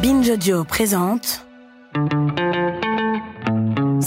Binge Audio présente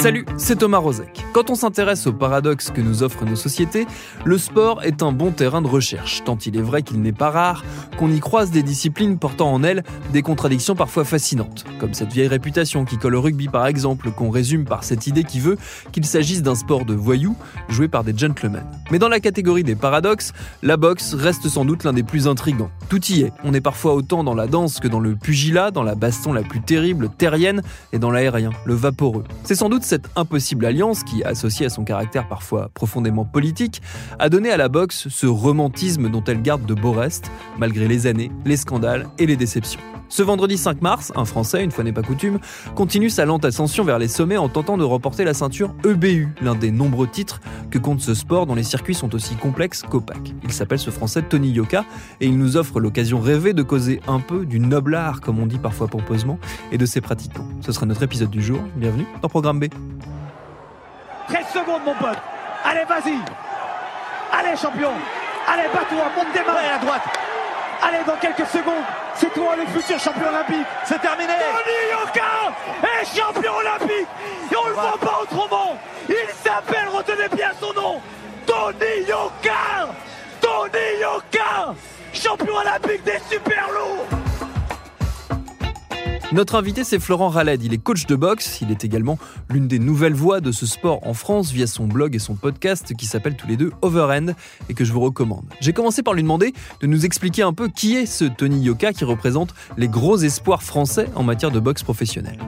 Salut, c'est Thomas Rozek. Quand on s'intéresse aux paradoxes que nous offrent nos sociétés, le sport est un bon terrain de recherche, tant il est vrai qu'il n'est pas rare qu'on y croise des disciplines portant en elles des contradictions parfois fascinantes, comme cette vieille réputation qui colle au rugby par exemple, qu'on résume par cette idée qui veut qu'il s'agisse d'un sport de voyous joué par des gentlemen. Mais dans la catégorie des paradoxes, la boxe reste sans doute l'un des plus intrigants. Tout y est, on est parfois autant dans la danse que dans le pugilat, dans la baston la plus terrible, terrienne, et dans l'aérien, le vaporeux. C'est sans doute cette impossible alliance qui, associée à son caractère parfois profondément politique, a donné à la boxe ce romantisme dont elle garde de beaux restes, malgré les années, les scandales et les déceptions. Ce vendredi 5 mars, un Français, une fois n'est pas coutume, continue sa lente ascension vers les sommets en tentant de remporter la ceinture EBU, l'un des nombreux titres que compte ce sport dont les circuits sont aussi complexes qu'opaques. Il s'appelle ce Français Tony Yoka et il nous offre l'occasion rêvée de causer un peu du noble art, comme on dit parfois pompeusement, et de ses pratiquants. Ce sera notre épisode du jour. Bienvenue dans Programme B. 13 secondes, mon pote. Allez, vas-y. Allez, champion. Allez, bats-toi, monte des mains à droite. Allez, dans quelques secondes, c'est toi le futur champion olympique. C'est terminé. Tony Yoka est champion olympique. Et on le voit pas autrement. Il s'appelle, retenez bien son nom, Tony Yoka. Tony Yoka, champion olympique des super lourds. Notre invité, c'est Florent Raled. Il est coach de boxe. Il est également l'une des nouvelles voix de ce sport en France via son blog et son podcast qui s'appelle tous les deux Overend et que je vous recommande. J'ai commencé par lui demander de nous expliquer un peu qui est ce Tony Yoka qui représente les gros espoirs français en matière de boxe professionnelle.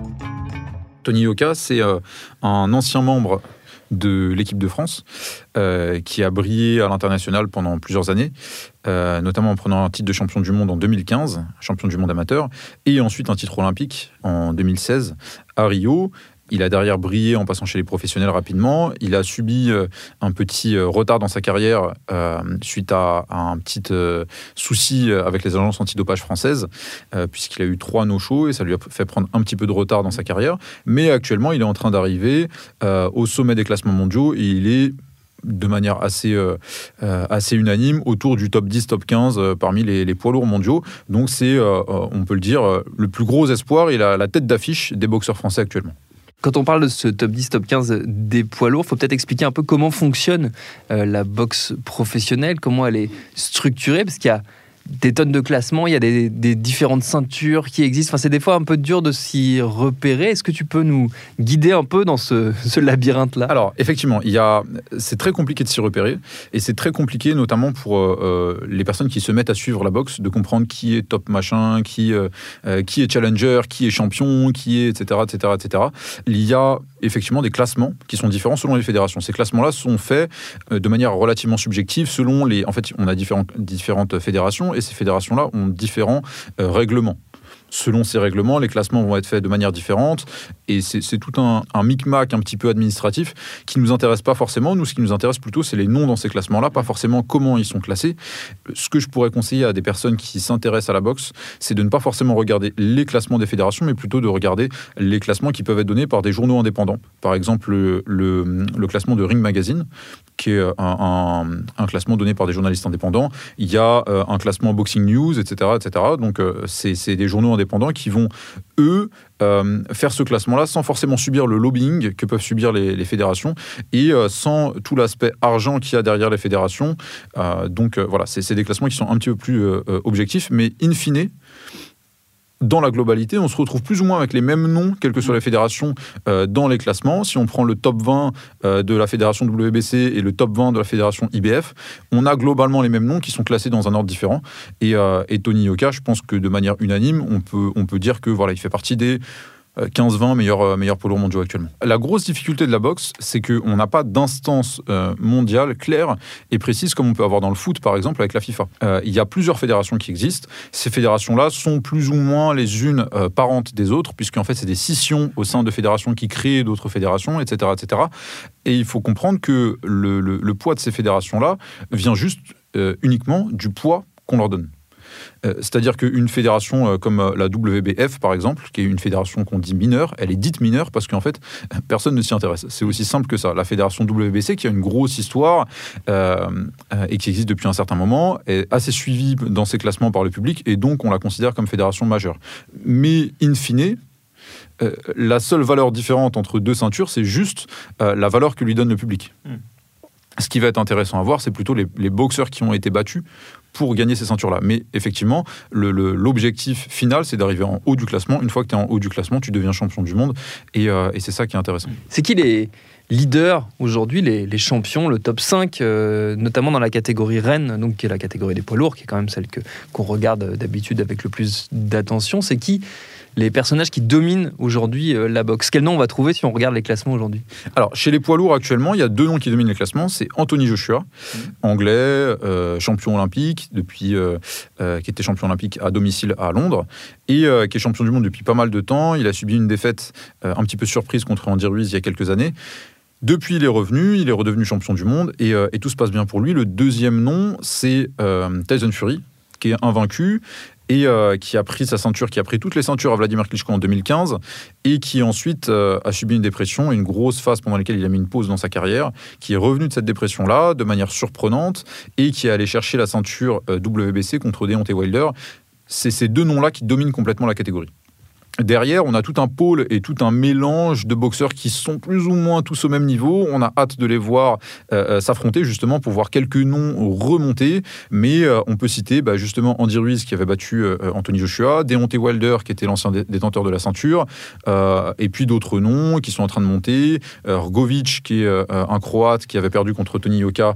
Tony Yoka, c'est euh, un ancien membre de l'équipe de France euh, qui a brillé à l'international pendant plusieurs années, euh, notamment en prenant un titre de champion du monde en 2015, champion du monde amateur, et ensuite un titre olympique en 2016 à Rio. Il a derrière brillé en passant chez les professionnels rapidement. Il a subi euh, un petit euh, retard dans sa carrière euh, suite à, un petit souci avec les agences antidopage françaises, puisqu'il a eu trois no-shows et ça lui a fait prendre un petit peu de retard dans sa carrière. Mais actuellement, il est en train d'arriver au sommet des classements mondiaux et il est de manière assez, assez unanime autour du top 10, top 15 euh, parmi les, poids lourds mondiaux. Donc c'est, on peut le dire, le plus gros espoir et la tête d'affiche des boxeurs français actuellement. Quand on parle de ce top 10, top 15 des poids lourds, il faut peut-être expliquer un peu comment fonctionne euh, la boxe professionnelle, comment elle est structurée, parce qu'il y a des tonnes de classements, il y a des, différentes ceintures qui existent. Enfin, c'est des fois un peu dur de s'y repérer. Est-ce que tu peux nous guider un peu dans ce, labyrinthe-là? Alors, effectivement, il y a, c'est très compliqué de s'y repérer et c'est très compliqué, notamment pour euh, euh, les personnes qui se mettent à suivre la boxe, de comprendre qui est top machin, qui, euh, qui est challenger, qui est champion, qui est etc., etc., etc. Il y a effectivement des classements qui sont différents selon les fédérations. Ces classements-là sont faits de manière relativement subjective selon les. En fait, on a différentes, différentes et ces fédérations-là ont différents euh, règlements. Selon ces règlements, les classements vont être faits de manière différente et c'est tout un, un micmac un petit peu administratif qui nous intéresse pas forcément. Nous, ce qui nous intéresse plutôt, c'est les noms dans ces classements-là, pas forcément comment ils sont classés. Ce que je pourrais conseiller à des personnes qui s'intéressent à la boxe, c'est de ne pas forcément regarder les classements des fédérations, mais plutôt de regarder les classements qui peuvent être donnés par des journaux indépendants. Par exemple, le, classement de Ring Magazine, qui est un, classement donné par des journalistes indépendants. Il y a euh, un classement Boxing News, etc. etc. Donc, euh, c'est des journaux indépendants qui vont, eux, euh, faire ce classement-là sans forcément subir le lobbying que peuvent subir les, fédérations et euh, sans tout l'aspect argent qu'il y a derrière les fédérations. Euh, donc, voilà, c'est des classements qui sont un petit peu plus objectifs, mais in fine, dans la globalité, on se retrouve plus ou moins avec les mêmes noms, quelles que soient les fédérations, euh, dans les classements. Si on prend le top 20 euh, de la fédération WBC et le top 20 de la fédération IBF, on a globalement les mêmes noms qui sont classés dans un ordre différent. Et, euh, et Tony Yoka, je pense que de manière unanime, on peut, on peut dire que voilà, il fait partie des 15-20 meilleurs, meilleurs poids lourds mondiaux actuellement. La grosse difficulté de la boxe, c'est qu'on n'a pas d'instance mondiale claire et précise comme on peut avoir dans le foot, par exemple, avec la FIFA. il y a plusieurs fédérations qui existent. Ces fédérations-là sont plus ou moins les unes parentes des autres, puisqu'en fait, c'est des scissions au sein de fédérations qui créent d'autres fédérations, etc., etc. Et il faut comprendre que le, le poids de ces fédérations-là vient juste uniquement du poids qu'on leur donne. Euh, c'est-à-dire qu'une fédération euh, comme euh, la WBF, par exemple, qui est une fédération qu'on dit mineure, elle est dite mineure parce qu'en fait, personne ne s'y intéresse. C'est aussi simple que ça. La fédération WBC, qui a une grosse histoire et qui existe depuis un certain moment, est assez suivie dans ses classements par le public et donc on la considère comme fédération majeure. Mais in fine, la seule valeur différente entre deux ceintures, c'est juste la valeur que lui donne le public. Hmm. Ce qui va être intéressant à voir, c'est plutôt les, boxeurs qui ont été battus pour gagner ces ceintures-là. Mais effectivement, l'objectif final, c'est d'arriver en haut du classement. Une fois que tu es en haut du classement, tu deviens champion du monde. Et, euh, c'est ça qui est intéressant. C'est qui les leaders aujourd'hui, les, champions, le top 5, euh, notamment dans la catégorie Rennes, donc qui est la catégorie des poids lourds, qui est quand même celle qu'on regarde d'habitude avec le plus d'attention. C'est qui les personnages qui dominent aujourd'hui euh, la boxe. Quel nom on va trouver si on regarde les classements aujourd'hui Alors, chez les poids lourds actuellement, il y a deux noms qui dominent les classements. C'est Anthony Joshua, mmh. anglais, euh, champion olympique, depuis, euh, qui était champion olympique à domicile à Londres, et qui est champion du monde depuis pas mal de temps. Il a subi une défaite un petit peu surprise contre Andy Ruiz il y a quelques années. Depuis, il est revenu, il est redevenu champion du monde et, et tout se passe bien pour lui. Le deuxième nom, c'est Tyson Fury, qui est invaincu et euh, qui a pris sa ceinture, qui a pris toutes les ceintures à Vladimir Klitschko en 2015 et qui ensuite euh, a subi une dépression, une grosse phase pendant laquelle il a mis une pause dans sa carrière, qui est revenu de cette dépression-là de manière surprenante et qui est allé chercher la ceinture euh, WBC contre Deontay Wilder. C'est ces deux noms-là qui dominent complètement la catégorie. Derrière, on a tout un pôle et tout un mélange de boxeurs qui sont plus ou moins tous au même niveau. On a hâte de les voir euh, euh, s'affronter justement pour voir quelques noms remonter. Mais euh, on peut citer bah, justement Andy Ruiz qui avait battu Anthony Joshua, Deontay Wilder qui était l'ancien détenteur de la ceinture, et puis d'autres noms qui sont en train de monter. Rgovic qui est un Croate qui avait perdu contre Tony Yoka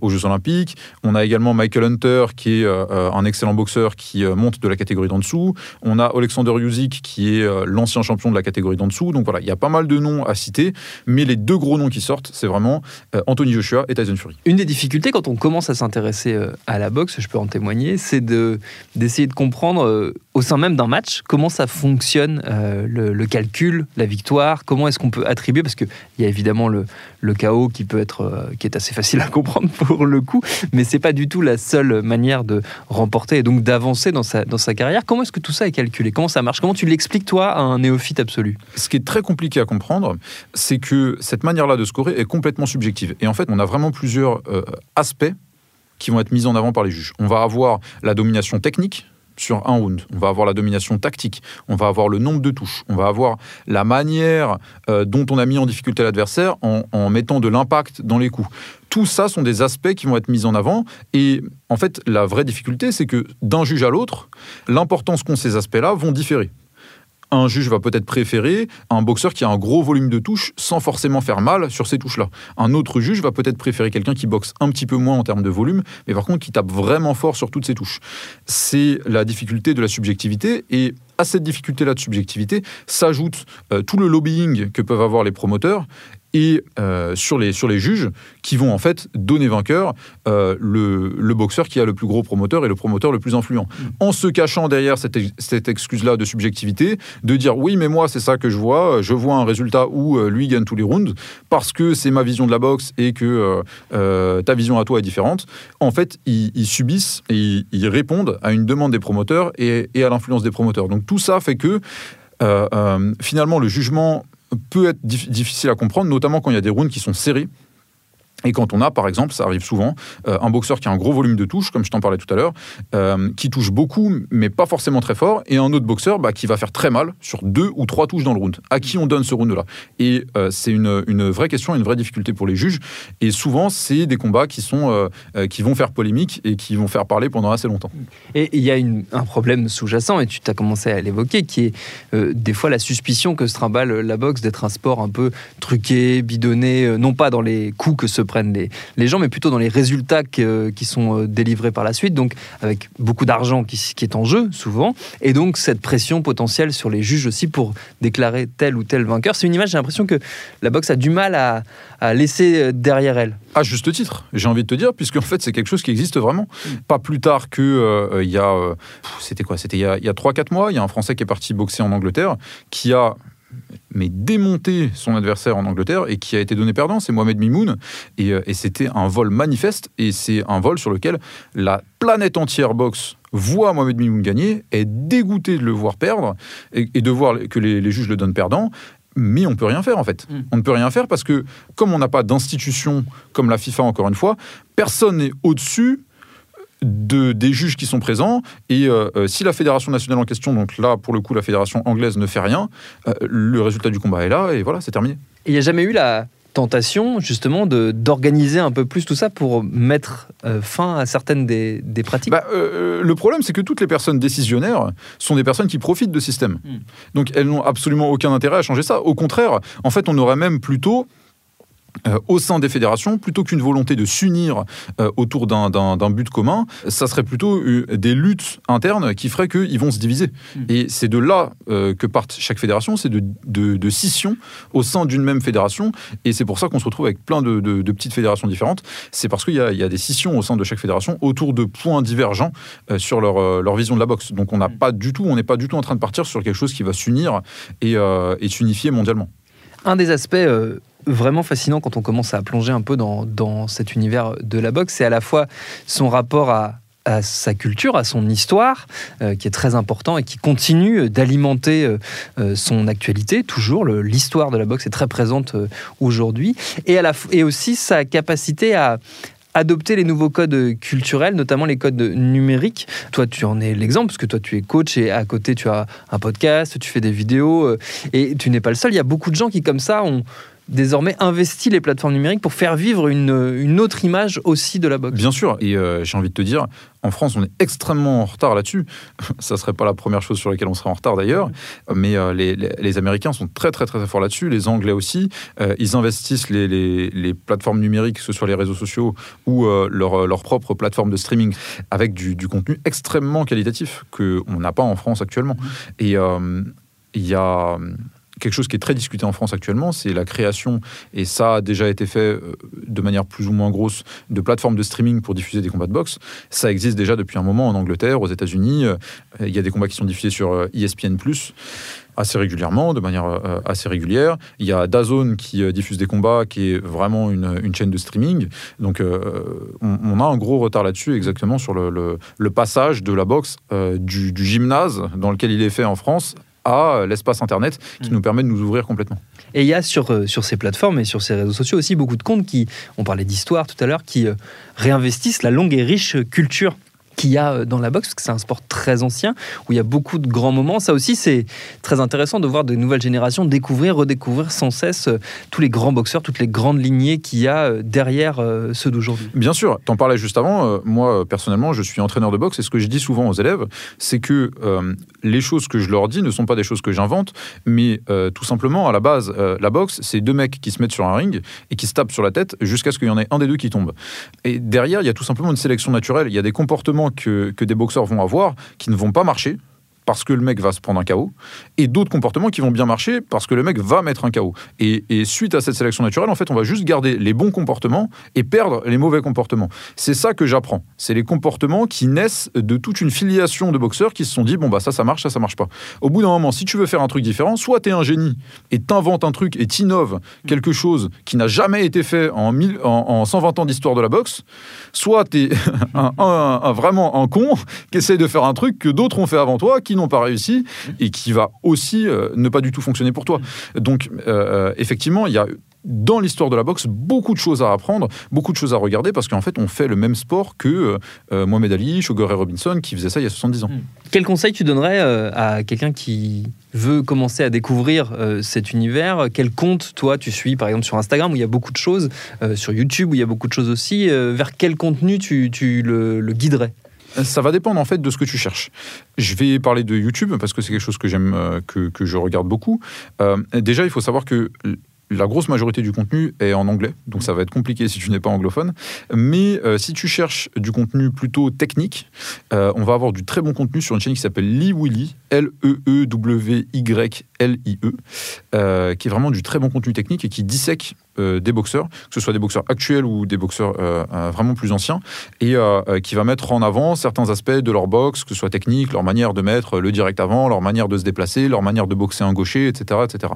aux Jeux Olympiques. On a également Michael Hunter qui est un excellent boxeur qui monte de la catégorie d'en dessous. On a Alexander Usyk qui qui est euh, l'ancien champion de la catégorie d'en dessous. Donc voilà, il y a pas mal de noms à citer, mais les deux gros noms qui sortent, c'est vraiment euh, Anthony Joshua et Tyson Fury. Une des difficultés quand on commence à s'intéresser euh, à la boxe, je peux en témoigner, c'est d'essayer de comprendre au sein même d'un match comment ça fonctionne, le, calcul, la victoire, comment est-ce qu'on peut attribuer, parce qu'il y a évidemment le, chaos qui peut être, qui est assez facile à comprendre pour le coup, mais c'est pas du tout la seule manière de remporter et donc d'avancer dans sa, dans sa carrière. Comment est-ce que tout ça est calculé? Comment ça marche? Comment tu Explique-toi à un néophyte absolu? Ce qui est très compliqué à comprendre, c'est que cette manière-là de scorer est complètement subjective. Et en fait, on a vraiment plusieurs euh, aspects qui vont être mis en avant par les juges. On va avoir la domination technique, sur un round. On va avoir la domination tactique, on va avoir le nombre de touches, on va avoir la manière euh, dont on a mis en difficulté l'adversaire en, en, mettant de l'impact dans les coups. Tout ça sont des aspects qui vont être mis en avant. Et en fait, la vraie difficulté, c'est que d'un juge à l'autre, l'importance qu'ont ces aspects-là vont différer un juge va peut-être préférer un boxeur qui a un gros volume de touches sans forcément faire mal sur ces touches-là. Un autre juge va peut-être préférer quelqu'un qui boxe un petit peu moins en termes de volume, mais par contre qui tape vraiment fort sur toutes ces touches. C'est la difficulté de la subjectivité et à cette difficulté-là de subjectivité s'ajoute euh, tout le lobbying que peuvent avoir les promoteurs et euh, sur, les, sur les juges qui vont en fait donner vainqueur euh, le, le, boxeur qui a le plus gros promoteur et le promoteur le plus influent. Mm. En se cachant derrière cette, cette excuse-là de subjectivité, de dire oui mais moi c'est ça que je vois, je vois un résultat où euh, lui gagne tous les rounds parce que c'est ma vision de la boxe et que ta vision à toi est différente. En fait, ils, subissent et ils, répondent à une demande des promoteurs et, et à l'influence des promoteurs. Donc tout ça fait que finalement le jugement peut être difficile à comprendre, notamment quand il y a des rounds qui sont serrés et quand on a, par exemple, ça arrive souvent, euh, un boxeur qui a un gros volume de touches, comme je t'en parlais tout à l'heure, euh, qui touche beaucoup, mais pas forcément très fort, et un autre boxeur bah, qui va faire très mal sur deux ou trois touches dans le round. À qui on donne ce round-là? Et euh, c'est une, vraie question, une vraie difficulté pour les juges. Et souvent, c'est des combats qui, sont, qui vont faire polémique et qui vont faire parler pendant assez longtemps. Et il y a un problème sous-jacent, et tu t'as commencé à l'évoquer, qui est des fois la suspicion que se trimballe la boxe d'être un sport un peu truqué, bidonné, non pas dans les coups que se comprennent les, gens, mais plutôt dans les résultats qui sont euh, délivrés par la suite, donc avec beaucoup d'argent qui, est en jeu souvent, et donc cette pression potentielle sur les juges aussi pour déclarer tel ou tel vainqueur. C'est une image, j'ai l'impression que la boxe a du mal à, laisser euh, derrière elle. À juste titre, j'ai envie de te dire, puisque en fait c'est quelque chose qui existe vraiment. Pas plus tard que euh, il y a, c'était quoi? C'était il y a, a 3-4 mois, il y a un Français qui est parti boxer en Angleterre, qui a mais démonté son adversaire en Angleterre et qui a été donné perdant, c'est Mohamed Mimoun. Et, euh, et c'était un vol manifeste et c'est un vol sur lequel la planète entière boxe voit Mohamed Mimoun gagner, est dégoûté de le voir perdre et, de voir que les, les, juges le donnent perdant. Mais on peut rien faire en fait. Mm. On ne peut rien faire parce que comme on n'a pas d'institution comme la FIFA encore une fois, personne n'est au-dessus de, des juges qui sont présents. Et euh, euh, si la fédération nationale en question, donc là, pour le coup, la fédération anglaise ne fait rien, euh, le résultat du combat est là et voilà, c'est terminé. Il n'y a jamais eu la tentation, justement, d'organiser un peu plus tout ça pour mettre fin à certaines des, des pratiques? Bah, Le problème, c'est que toutes les personnes décisionnaires sont des personnes qui profitent de système. Hmm. Donc elles n'ont absolument aucun intérêt à changer ça. Au contraire, en fait, on aurait même plutôt euh, au sein des fédérations, plutôt qu'une volonté de s'unir euh, autour d'un but commun, ça serait plutôt euh, des luttes internes qui feraient qu'ils vont se diviser. Hmm. Et c'est de là que partent chaque fédération, c'est de, de, scission au sein d'une même fédération. Et c'est pour ça qu'on se retrouve avec plein de, de petites fédérations différentes. C'est parce qu'il y, y, a des scissions au sein de chaque fédération autour de points divergents sur leur, leur, vision de la boxe. Donc on n'a hmm. pas du tout, on n'est pas du tout en train de partir sur quelque chose qui va s'unir et, et s'unifier mondialement. Un des aspects vraiment fascinant quand on commence à plonger un peu dans, dans cet univers de la boxe. C'est à la fois son rapport à, sa culture, à son histoire, euh, qui est très important et qui continue d'alimenter euh, euh, son actualité. Toujours, l'histoire de la boxe est très présente aujourd'hui. Et, et aussi sa capacité à, adopter les nouveaux codes culturels, notamment les codes numériques. Toi, tu en es l'exemple, parce que toi, tu es coach et à côté, tu as un podcast, tu fais des vidéos, et tu n'es pas le seul. Il y a beaucoup de gens qui, comme ça, ont désormais investi les plateformes numériques pour faire vivre une, autre image aussi de la boxe. Bien sûr, et euh, j'ai envie de te dire, en France, on est extrêmement en retard là-dessus. Ça serait pas la première chose sur laquelle on serait en retard d'ailleurs, mais euh, les, Américains sont très très très forts là-dessus, les Anglais aussi. Euh, ils investissent les, plateformes numériques, que ce soit les réseaux sociaux ou leur, leur, propre plateforme de streaming, avec du, du contenu extrêmement qualitatif qu'on n'a pas en France actuellement. Et il y a quelque chose qui est très discuté en France actuellement, c'est la création, et ça a déjà été fait euh, de manière plus ou moins grosse, de plateformes de streaming pour diffuser des combats de boxe. Ça existe déjà depuis un moment en Angleterre, aux États-Unis. Euh, il y a des combats qui sont diffusés sur ESPN euh, e assez régulièrement, de manière assez régulière. Il y a Dazone qui diffuse des combats, qui est vraiment une, chaîne de streaming. Donc on, a un gros retard là-dessus, exactement sur le, passage de la boxe du, gymnase dans lequel il est fait en France à l'espace Internet qui mm. nous permet de nous ouvrir complètement. Et il y a sur, euh, sur ces plateformes et sur ces réseaux sociaux aussi beaucoup de comptes qui, on parlait d'histoire tout à l'heure, qui euh, réinvestissent la longue et riche culture qu'il y a euh, dans la boxe, parce que c'est un sport très ancien, où il y a beaucoup de grands moments. Ça aussi, c'est très intéressant de voir de nouvelles générations découvrir, redécouvrir sans cesse euh, tous les grands boxeurs, toutes les grandes lignées qu'il y a euh, derrière ceux d'aujourd'hui. Bien sûr, t'en parlais juste avant. moi, personnellement, je suis entraîneur de boxe, et ce que je dis souvent aux élèves, c'est que les choses que je leur dis ne sont pas des choses que j'invente, mais tout simplement, à la base, la boxe, c'est deux mecs qui se mettent sur un ring et qui se tapent sur la tête jusqu'à ce qu'il y en ait un des deux qui tombe. Et derrière, il y a tout simplement une sélection naturelle. Il y a des comportements que, des boxeurs vont avoir qui ne vont pas marcher parce que le mec va se prendre un KO, et d'autres comportements qui vont bien marcher parce que le mec va mettre un KO. Et, suite à cette sélection naturelle, en fait, on va juste garder les bons comportements et perdre les mauvais comportements. C'est ça que j'apprends. C'est les comportements qui naissent de toute une filiation de boxeurs qui se sont dit, bon, bah ça, ça marche, ça, ça marche pas. Au bout d'un moment, si tu veux faire un truc différent, soit tu es un génie et t'inventes un truc et t'innoves quelque chose qui n'a jamais été fait en, en, 120 ans d'histoire de la boxe, soit tu es un, vraiment un con qui essaie de faire un truc que d'autres ont fait avant toi, qui n'ont pas réussi et qui va aussi euh, ne pas du tout fonctionner pour toi. Donc, euh, euh, effectivement, il y a dans l'histoire de la boxe beaucoup de choses à apprendre, beaucoup de choses à regarder parce qu'en fait on fait le même sport que Mohamed Ali, Sugar Robinson qui faisaient ça il y a 70 ans. Hmm. Quel conseil tu donnerais à quelqu'un qui veut commencer à découvrir cet univers? Quel compte toi tu suis par exemple sur Instagram où il y a beaucoup de choses, sur YouTube où il y a beaucoup de choses aussi Vers quel contenu tu, le guiderais? Ça va dépendre en fait de ce que tu cherches. Je vais parler de YouTube parce que c'est quelque chose que j'aime, euh, que, que, je regarde beaucoup. Euh, déjà, il faut savoir que la grosse majorité du contenu est en anglais, donc ça va être compliqué si tu n'es pas anglophone. Mais euh, si tu cherches du contenu plutôt technique, on va avoir du très bon contenu sur une chaîne qui s'appelle Lee Willy, L-E-E-W-Y-L-I-E, qui est vraiment du très bon contenu technique et qui dissèque euh, des boxeurs, que ce soit des boxeurs actuels ou des boxeurs euh, euh, vraiment plus anciens, et qui va mettre en avant certains aspects de leur boxe, que ce soit technique, leur manière de mettre le direct avant, leur manière de se déplacer, leur manière de boxer un gaucher, etc. etc.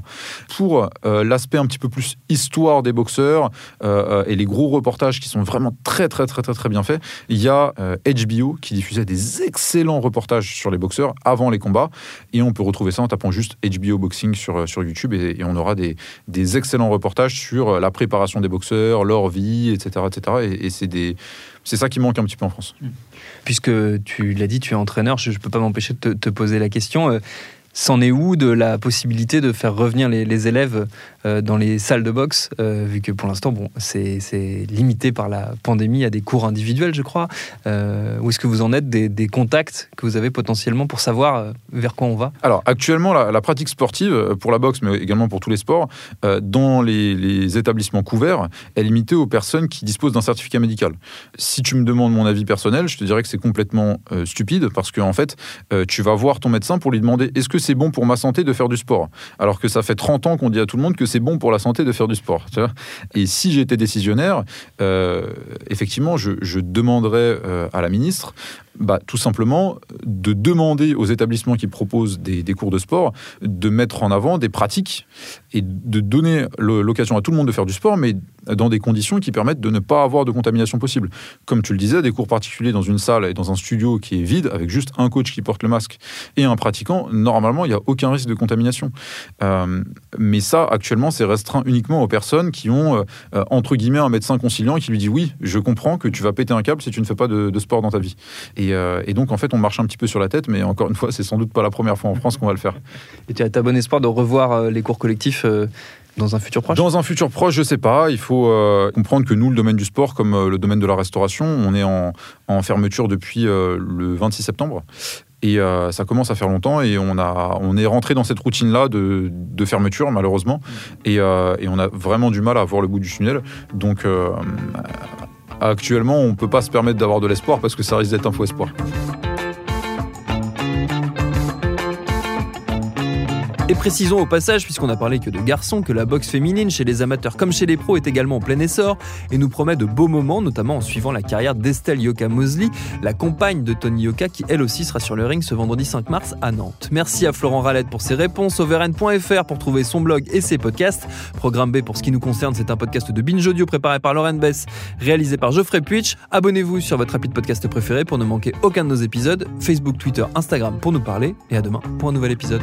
Pour l'aspect un petit peu plus histoire des boxeurs et les gros reportages qui sont vraiment très très très très très bien faits, il y a HBO qui diffusait des excellents reportages sur les boxeurs avant les combats, et on peut retrouver ça en tapant juste HBO Boxing sur, sur YouTube, et, et on aura des, des excellents reportages sur euh, la préparation des boxeurs, leur vie, etc. etc. Et, c'est des... C'est ça qui manque un petit peu en France. Puisque tu l'as dit, tu es entraîneur, je ne peux pas m'empêcher de te, te, poser la question. Euh, C'en est où de la possibilité de faire revenir les, élèves euh, dans les salles de boxe, euh, vu que pour l'instant, bon, c'est limité par la pandémie à des cours individuels, je crois. Euh, où est-ce que vous en êtes des, contacts que vous avez potentiellement pour savoir vers quoi on va? Alors, actuellement, la, pratique sportive, pour la boxe, mais également pour tous les sports, dans les, les, établissements couverts, est limitée aux personnes qui disposent d'un certificat médical. Si tu me demandes mon avis personnel, je te dirais que c'est complètement stupide, parce qu'en en fait, tu vas voir ton médecin pour lui demander est-ce que c'est bon pour ma santé de faire du sport. Alors que ça fait 30 ans qu'on dit à tout le monde que c'est bon pour la santé de faire du sport. Et si j'étais décisionnaire, euh, effectivement, je, je demanderais euh, à la ministre bah, tout simplement de demander aux établissements qui proposent des, cours de sport de mettre en avant des pratiques et de donner l'occasion à tout le monde de faire du sport, mais dans des conditions qui permettent de ne pas avoir de contamination possible. Comme tu le disais, des cours particuliers dans une salle et dans un studio qui est vide, avec juste un coach qui porte le masque et un pratiquant, normalement, il n'y a aucun risque de contamination. Euh, mais ça, actuellement, c'est restreint uniquement aux personnes qui ont, euh, entre guillemets, un médecin conciliant qui lui dit oui, je comprends que tu vas péter un câble si tu ne fais pas de, sport dans ta vie. Euh, et, donc, en fait, on marche un petit peu sur la tête, mais encore une fois, c'est sans doute pas la première fois en France qu'on va le faire. Et tu as, ta bon espoir de revoir euh, les cours collectifs euh, dans un futur proche? Dans un futur proche, je sais pas. Il faut comprendre que nous, le domaine du sport, comme le domaine de la restauration, on est en, fermeture depuis le 26 septembre. Et ça commence à faire longtemps et on, a, on est rentré dans cette routine-là de, fermeture, malheureusement. Et, et, on a vraiment du mal à voir le bout du tunnel. Donc, Actuellement, on ne peut pas se permettre d'avoir de l'espoir parce que ça risque d'être un faux espoir. Et précisons au passage, puisqu'on a parlé que de garçons, que la boxe féminine chez les amateurs comme chez les pros est également en plein essor et nous promet de beaux moments, notamment en suivant la carrière d'Estelle Yoka Mosley, la compagne de Tony Yoka, qui elle aussi sera sur le ring ce vendredi 5 mars à Nantes. Merci à Florent Rallette pour ses réponses, overen.fr pour trouver son blog et ses podcasts. Programme B pour ce qui nous concerne, c'est un podcast de Binge Audio préparé par Lauren Bess, réalisé par Geoffrey Puitch. Abonnez-vous sur votre rapide podcast préféré pour ne manquer aucun de nos épisodes. Facebook, Twitter, Instagram pour nous parler et à demain pour un nouvel épisode.